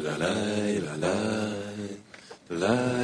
la la la la la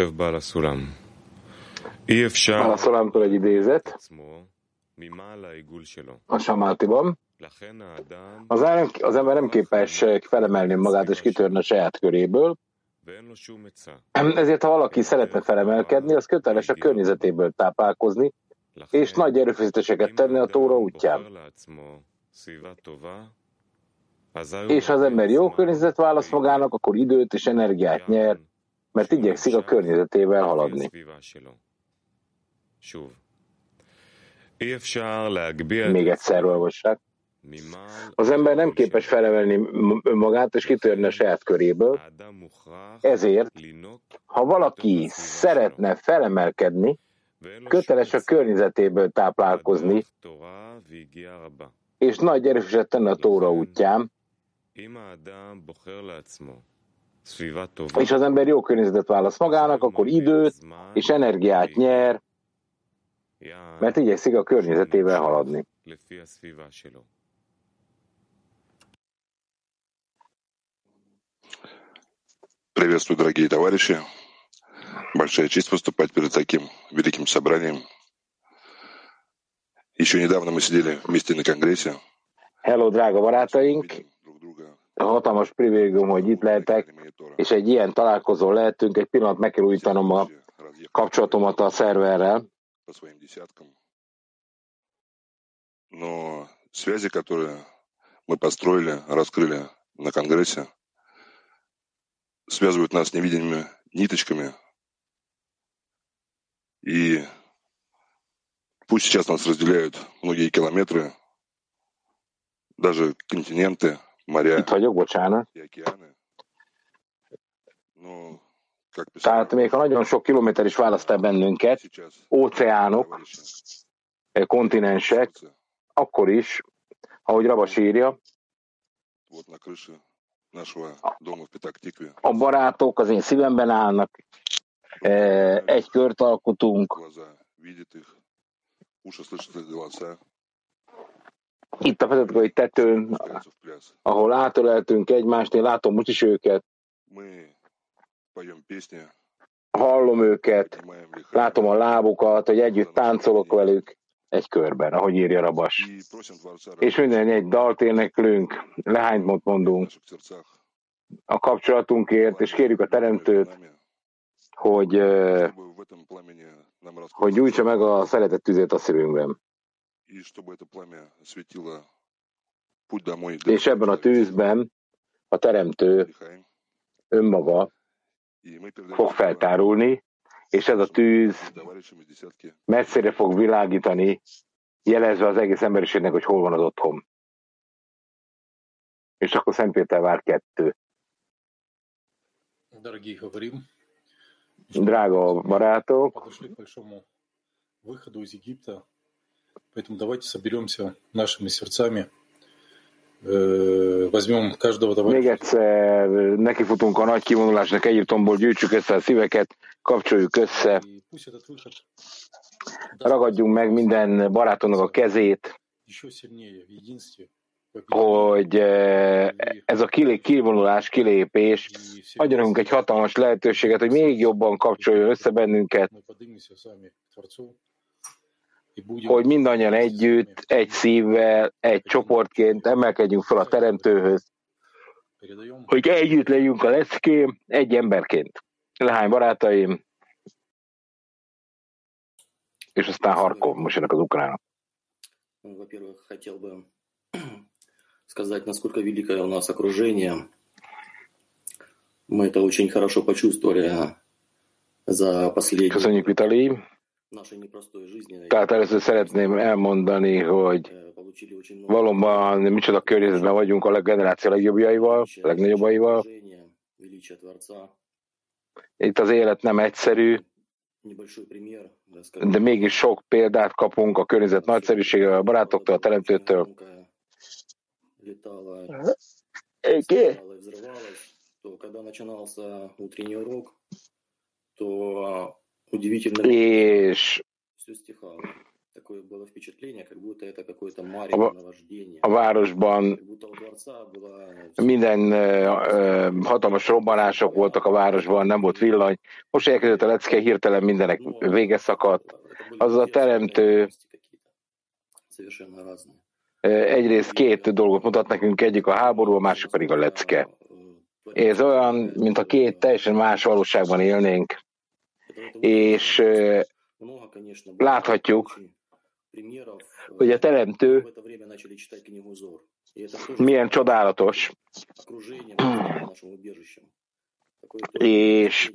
כותב בעל הסולם, אי אפשר... בעל הסולם egy idézet. A samátiban. Az, az ember nem képes felemelni magát és kitörni a saját köréből, ezért, ha valaki szeretne felemelkedni, az köteles a környezetéből táplálkozni, és nagy erőfeszítéseket tenni a tóra útján. És ha az ember jó környezet választ magának, akkor időt és energiát nyer, mert igyekszik a környezetével haladni. Még egyszer olvassák. Az ember nem képes felemelni önmagát és kitörni a saját köréből, ezért, ha valaki szeretne felemelkedni, köteles a környezetéből táplálkozni, és nagy erőset tenni a tóra útján, és az ember jó környezetet választ magának, akkor időt és energiát nyer, mert igyekszik a környezetével haladni. Приветствую, дорогие товарищи. Большая честь выступать перед таким великим собранием. Еще недавно мы сидели вместе на Конгрессе. Hello, drága barátaink! Hatalmas privilégium, hogy itt lehetek, és egy ilyen találkozó lehetünk. Egy pillanat meg kell újítanom a kapcsolatomat a szerverrel. Но связи, которые мы построили, раскрыли на Конгрессе, связывают нас невидимыми ниточками. И пусть сейчас нас разделяют многие километры, даже континенты, Maria. Itt vagyok, bocsánat. Tehát még ha nagyon sok kilométer is választ el bennünket, óceánok, kontinensek, akkor is, ahogy Rabas írja, a barátok az én szívemben állnak, egy kört alkotunk, itt a vezetői tetőn, ahol átöleltünk egymást, én látom most is őket. Hallom őket, látom a lábukat, hogy együtt táncolok velük egy körben, ahogy írja Rabas. És minden egy dalt éneklünk, lehányt mondunk a kapcsolatunkért, és kérjük a Teremtőt, hogy, hogy gyújtsa meg a szeretett tüzét a szívünkben. És ebben a tűzben a Teremtő önmaga fog feltárulni, és ez a tűz messzire fog világítani, jelezve az egész emberiségnek, hogy hol van az otthon. És akkor Szent Péter vár kettő. Drága barátok, поэтому давайте соберемся нашими сердцами, возьмем каждого товарища. Még egyszer nekifutunk a nagy kivonulásnak Egyiptomból, gyűjtsük össze a szíveket, kapcsoljuk össze, ragadjunk meg minden barátunknak a kezét, hogy ez a kivonulás, kilépés adjon nekünk egy hatalmas lehetőséget, hogy még jobban kapcsoljon össze bennünket, hogy mindannyian együtt, egy szívvel, egy csoportként emelkedjünk fel a Teremtőhöz, hogy együtt legyünk a leckém, egy emberként. Lehány barátaim, és aztán Harkov, most jönnek az ukránok. Во-первых, хотел бы сказать, насколько великое у нас окружение. Мы это очень хорошо почувствовали за последние Köszönjük, Vitali. нашей непростой жизни. Tehát először szeretném elmondani, hogy Э, Получили очень много valóban micsoda környezetben vagyunk a generáció legjobbjaival, величия, legnagyobbaival. окружения, величия Творца. Itt az élet nem egyszerű, Nебольшой пример, да, скажем, de mégis sok példát kapunk a környezet nagyszerűségével, a barátoktól, a teremtőtől. Летала, Okay. летала и взрывалась, то когда начинался утренний урок, то удивительно És a városban minden э, э, hatalmas robbanások voltak a városban, nem volt villany. Most elkezdődött a lecke, hirtelen mindenek vége szakadt. Az a teremtő э, egyrészt két dolgot mutat nekünk, egyik a háború, a másik pedig a lecke. Ez olyan, mint a két teljesen más valóságban élnénk és láthatjuk, hogy a teremtő milyen csodálatos, és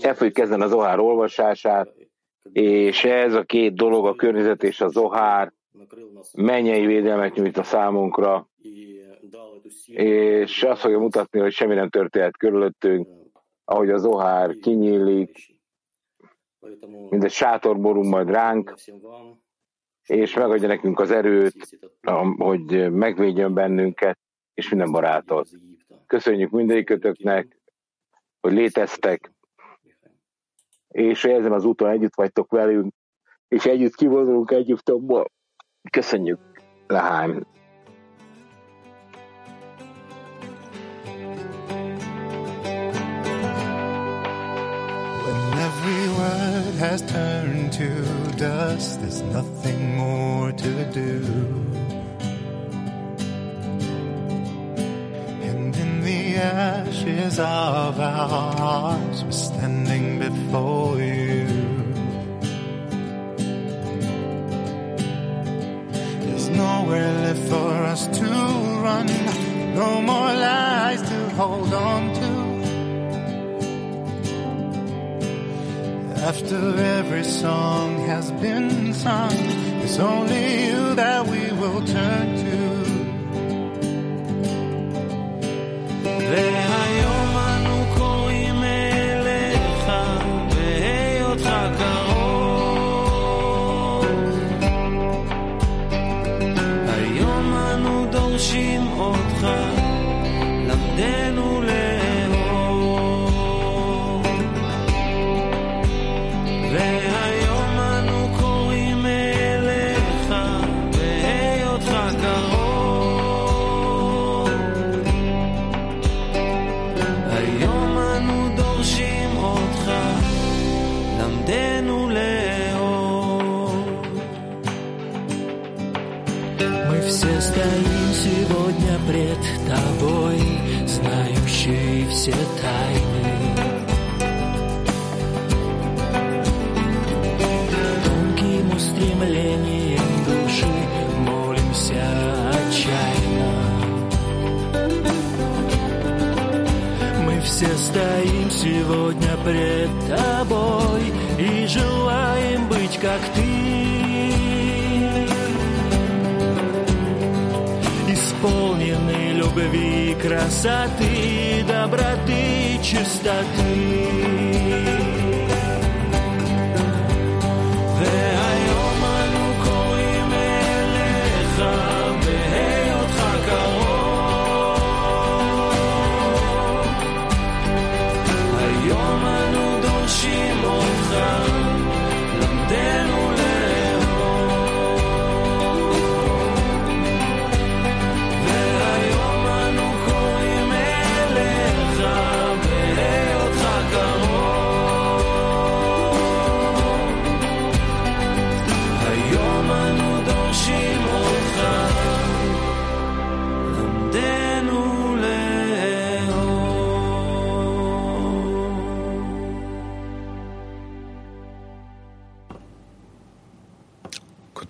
el fogjuk kezdeni a Zohár olvasását, és ez a két dolog, a környezet és a Zohár mennyei védelmet nyújt a számunkra, és azt fogja mutatni, hogy semmi nem történt körülöttünk, ahogy a Zohár kinyílik, mint egy sátor borul majd ránk, és megadja nekünk az erőt, hogy megvédjön bennünket, és minden barátot. Köszönjük mindegyikőtöknek, hogy léteztek, és hogy ezen az úton együtt vagytok velünk, és együtt kivonulunk Egyiptomból. Köszönjük, Lehány. When every word has turned to dust, there's nothing more to do. And in the ashes of our hearts, we're standing before you. There's nowhere left for us to run, no more lies to hold on to. After every song has been sung, it's only you that we will turn to. Стоим сегодня пред тобой, знающий все тайны. Тонким устремлением души молимся отчаянно. Мы все стоим сегодня пред тобой и желаем быть как ты. Исполнены любви, красоты, доброты, чистоты.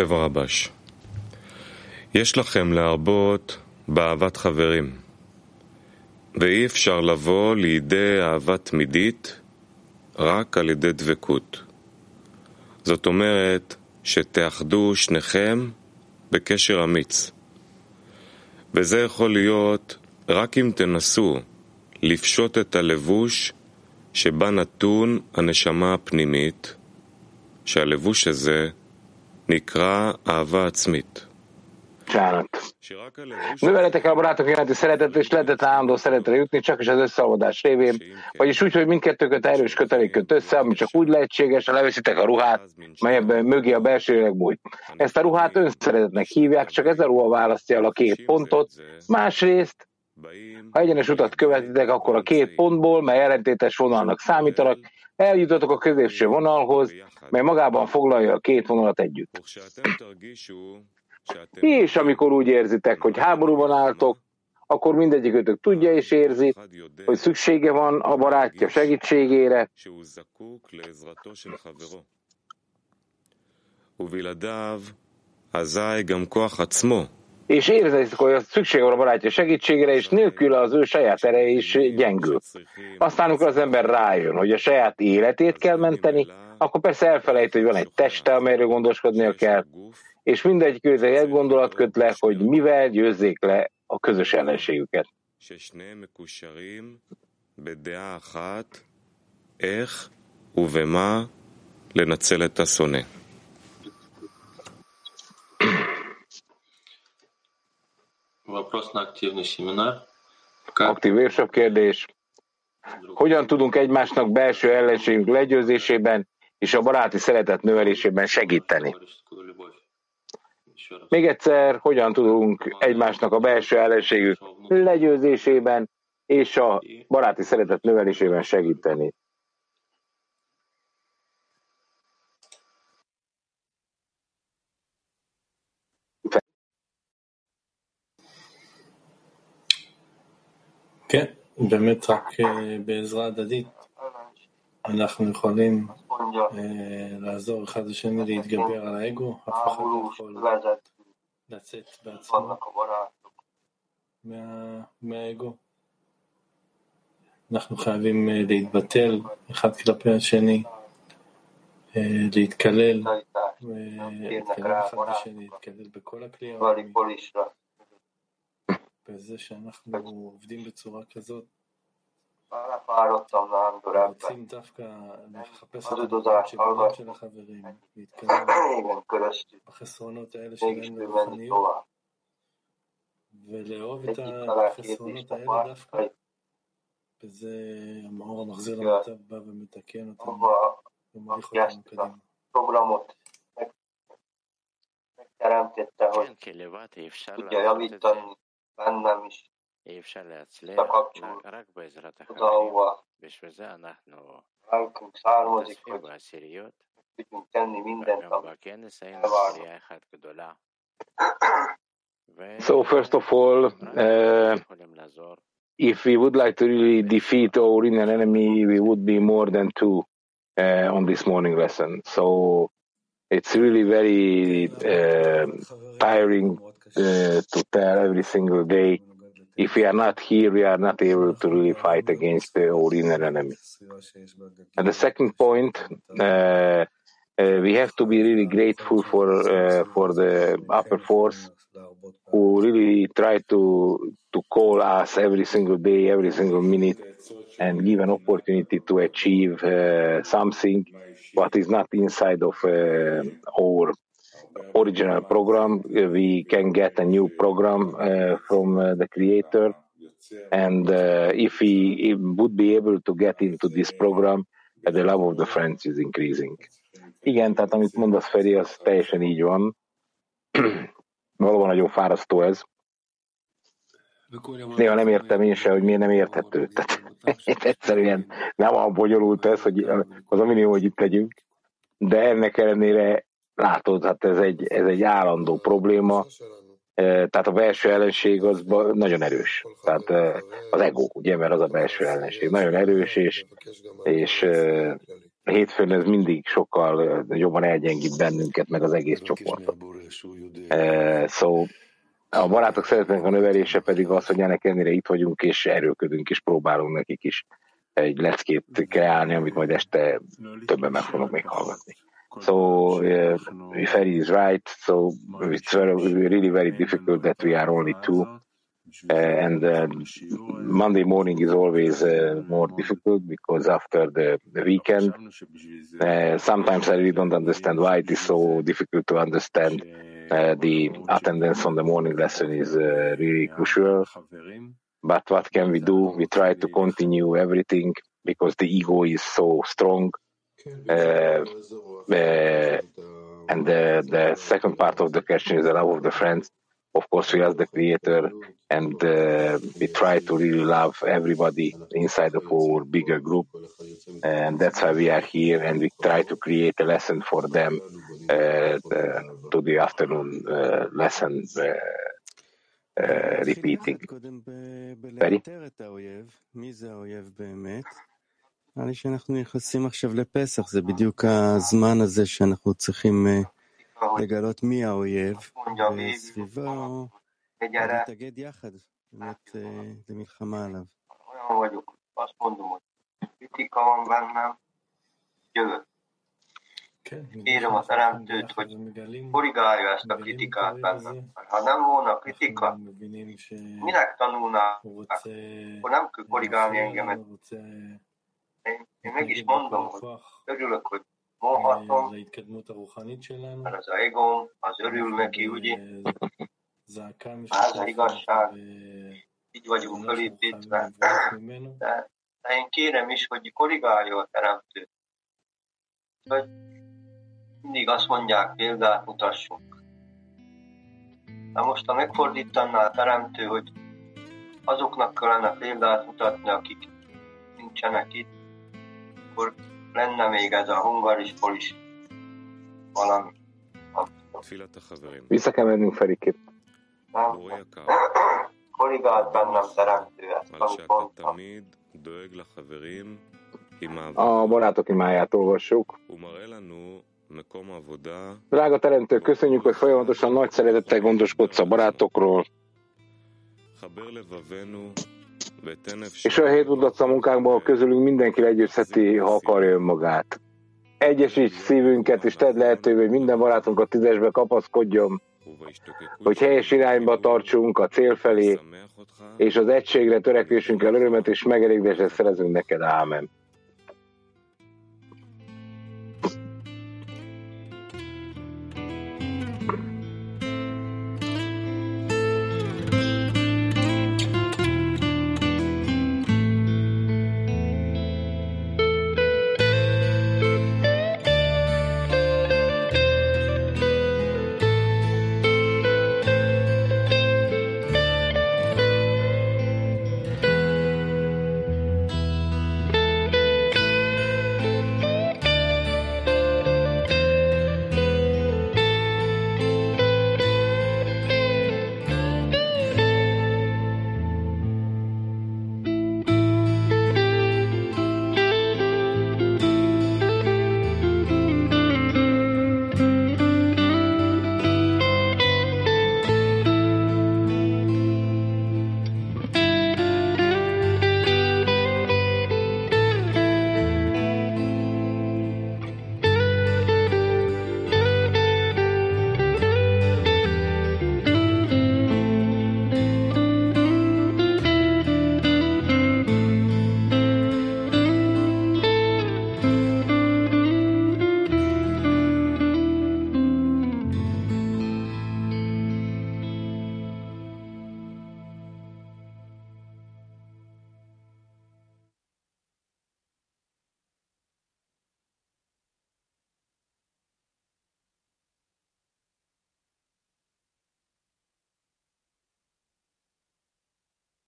כותב הרבש, יש לכם להרבות באהבת חברים, ואי אפשר לבוא לידי אהבה תמידית רק על ידי דבקות. זאת אומרת שתאחדו שניכם בקשר אמיץ. וזה יכול להיות רק אם תנסו לפשוט את הלבוש שבה נתון הנשמה הפנימית, שהלבוש הזה עצמית. Bocsánat. Növeletek el a barátok iránti szeretet, és lehetett állandó szeretre jutni, csak is az összeolvadás révén, vagyis úgy, hogy mindkettőköt erős kötelék köt össze, ami csak úgy lehetséges, ha leveszitek a ruhát, melyebben mögé a belső bújt. Ezt a ruhát önszeretetnek hívják, csak ez a ruha választja el a két pontot. Másrészt, ha egyenes utat követitek, akkor a két pontból, mely ellentétes vonalnak számítanak, eljutatok a középső vonalhoz, mely magában foglalja a két vonalat együtt. És amikor úgy érzitek, hogy háborúban álltok, akkor mindegyikőtök tudja és érzi, hogy szüksége van a barátja segítségére, és érzik, hogy szüksége van a barátja segítségére, és nélkül az ő saját ereje is gyengül. Aztán, amikor az ember rájön, hogy a saját életét kell menteni, akkor persze elfelejt, hogy van egy teste, amelyről gondoskodnia kell, és mindegy közé egy gondolat köt le, hogy mivel győzzék le a közös ellenségüket. Aktív workshop kérdés. Hogyan tudunk egymásnak belső ellenségünk legyőzésében és a baráti szeretet növelésében segíteni? Még egyszer, hogyan tudunk egymásnak a belső ellenségük legyőzésében és a baráti szeretet növelésében segíteni. כן, באמת רק בעזרה הדדית אנחנו יכולים לעזור אחד לשני להתגבר על האגו, אף אחד לא יכול לצאת בעצמו מה, מהאגו. אנחנו חייבים להתבטל אחד כלפי השני, להתקלל, להתקלל אחד בשני, להתקלל בכל הכלי העולמי. בזה שאנחנו עובדים בצורה כזאת, רוצים דווקא לחפש את הדברים שבעולם של החברים, להתקדם בחסרונות האלה שלהם לרוחניות, ולאהוב את החסרונות האלה דווקא, וזה המאור המחזיר למצב בא ומתקן אותנו. ומוליך אותנו קדימה. megteremtette, hogy tudja javítani bennem is אפשר להצליח רק בעזרת oda, ahova ránk származik, hogy tudjunk tenni mindent, amit elvárnak. So first of all, uh, if we would like to really defeat our inner enemy, we would be more than two uh, on this morning lesson. So it's really very uh, tiring uh, to tell every single day if we are not here, we are not able to really fight against the inner enemy. And the second point, uh, uh, we have to be really grateful for uh, for the upper force who really try to to call us every single day, every single minute, and give an opportunity to achieve uh, something what is not inside of uh, our original program. We can get a new program uh, from uh, the creator. And uh, if we would be able to get into this program, the love of the friends is increasing. Igen, tehát amit mondasz Feri, az teljesen így van. Valóban nagyon fárasztó ez. Néha nem értem én se, hogy miért nem érthető. Tehát, egyszerűen nem olyan bonyolult ez, hogy az a minimum, hogy itt legyünk. De ennek ellenére látod, hát ez egy, ez egy állandó probléma, tehát a belső ellenség az nagyon erős. Tehát az ego, ugye, mert az a belső ellenség nagyon erős, és, és a hétfőn ez mindig sokkal jobban elgyengít bennünket, meg az egész csoportot. Uh, so, a barátok szeretnénk a növelése pedig az, hogy ennek ennyire itt vagyunk, és erőködünk, és próbálunk nekik is egy leckét kreálni, amit majd este többen meg fognak még hallgatni. So uh, if Eddie is right, so it's very, really very difficult that we are only two. Uh, and uh, Monday morning is always uh, more difficult because after the, the weekend, uh, sometimes I really don't understand why it is so difficult to understand. Uh, the attendance on the morning lesson is uh, really crucial. But what can we do? We try to continue everything because the ego is so strong. Uh, and the, the second part of the question is the love of the friends. Of course we ask the creator and uh, we try to really love everybody inside of our bigger group. And that's why we are here and we try to create a lesson for them uh, the, to the afternoon uh, lesson uh, uh, repeating. נראה לי שאנחנו נכנסים עכשיו לפסח, זה בדיוק הזמן הזה שאנחנו צריכים לגלות מי האויב, וסביבו להתאגד יחד, באמת למלחמה עליו. Kérem a teremtőt, hogy korrigálja ezt a kritikát bennem. Ha nem volna kritika, minek tanulnák? Akkor nem kell korrigálni engemet. Én, én meg is mondom, hogy örülök, hogy mondhatom, mert az egóm, az örül neki, ugye? Az igazság. Így vagyunk fölépítve. De, de én kérem is, hogy korrigálja a teremtő. Hogy mindig azt mondják, példát mutassunk. Na most, ha megfordítaná a teremtő, hogy azoknak kellene példát mutatni, akik nincsenek itt, akkor lenne még ez a hungaris polis valami. Vissza kell mennünk Ferikét. Nem. Korrigált bennem teremtő ezt, amit mondtam. A barátok imáját olvassuk. Drága teremtő, köszönjük, hogy folyamatosan nagy szeretettel gondoskodsz a barátokról, és olyan hét a munkánkban, közülünk mindenki legyőzheti, ha akarja önmagát. Egyesíts szívünket, és tedd lehetővé, hogy minden barátunk a tízesbe kapaszkodjon, hogy helyes irányba tartsunk a cél felé, és az egységre törekvésünkkel örömet és megelégdéset szerezünk neked. Ámen.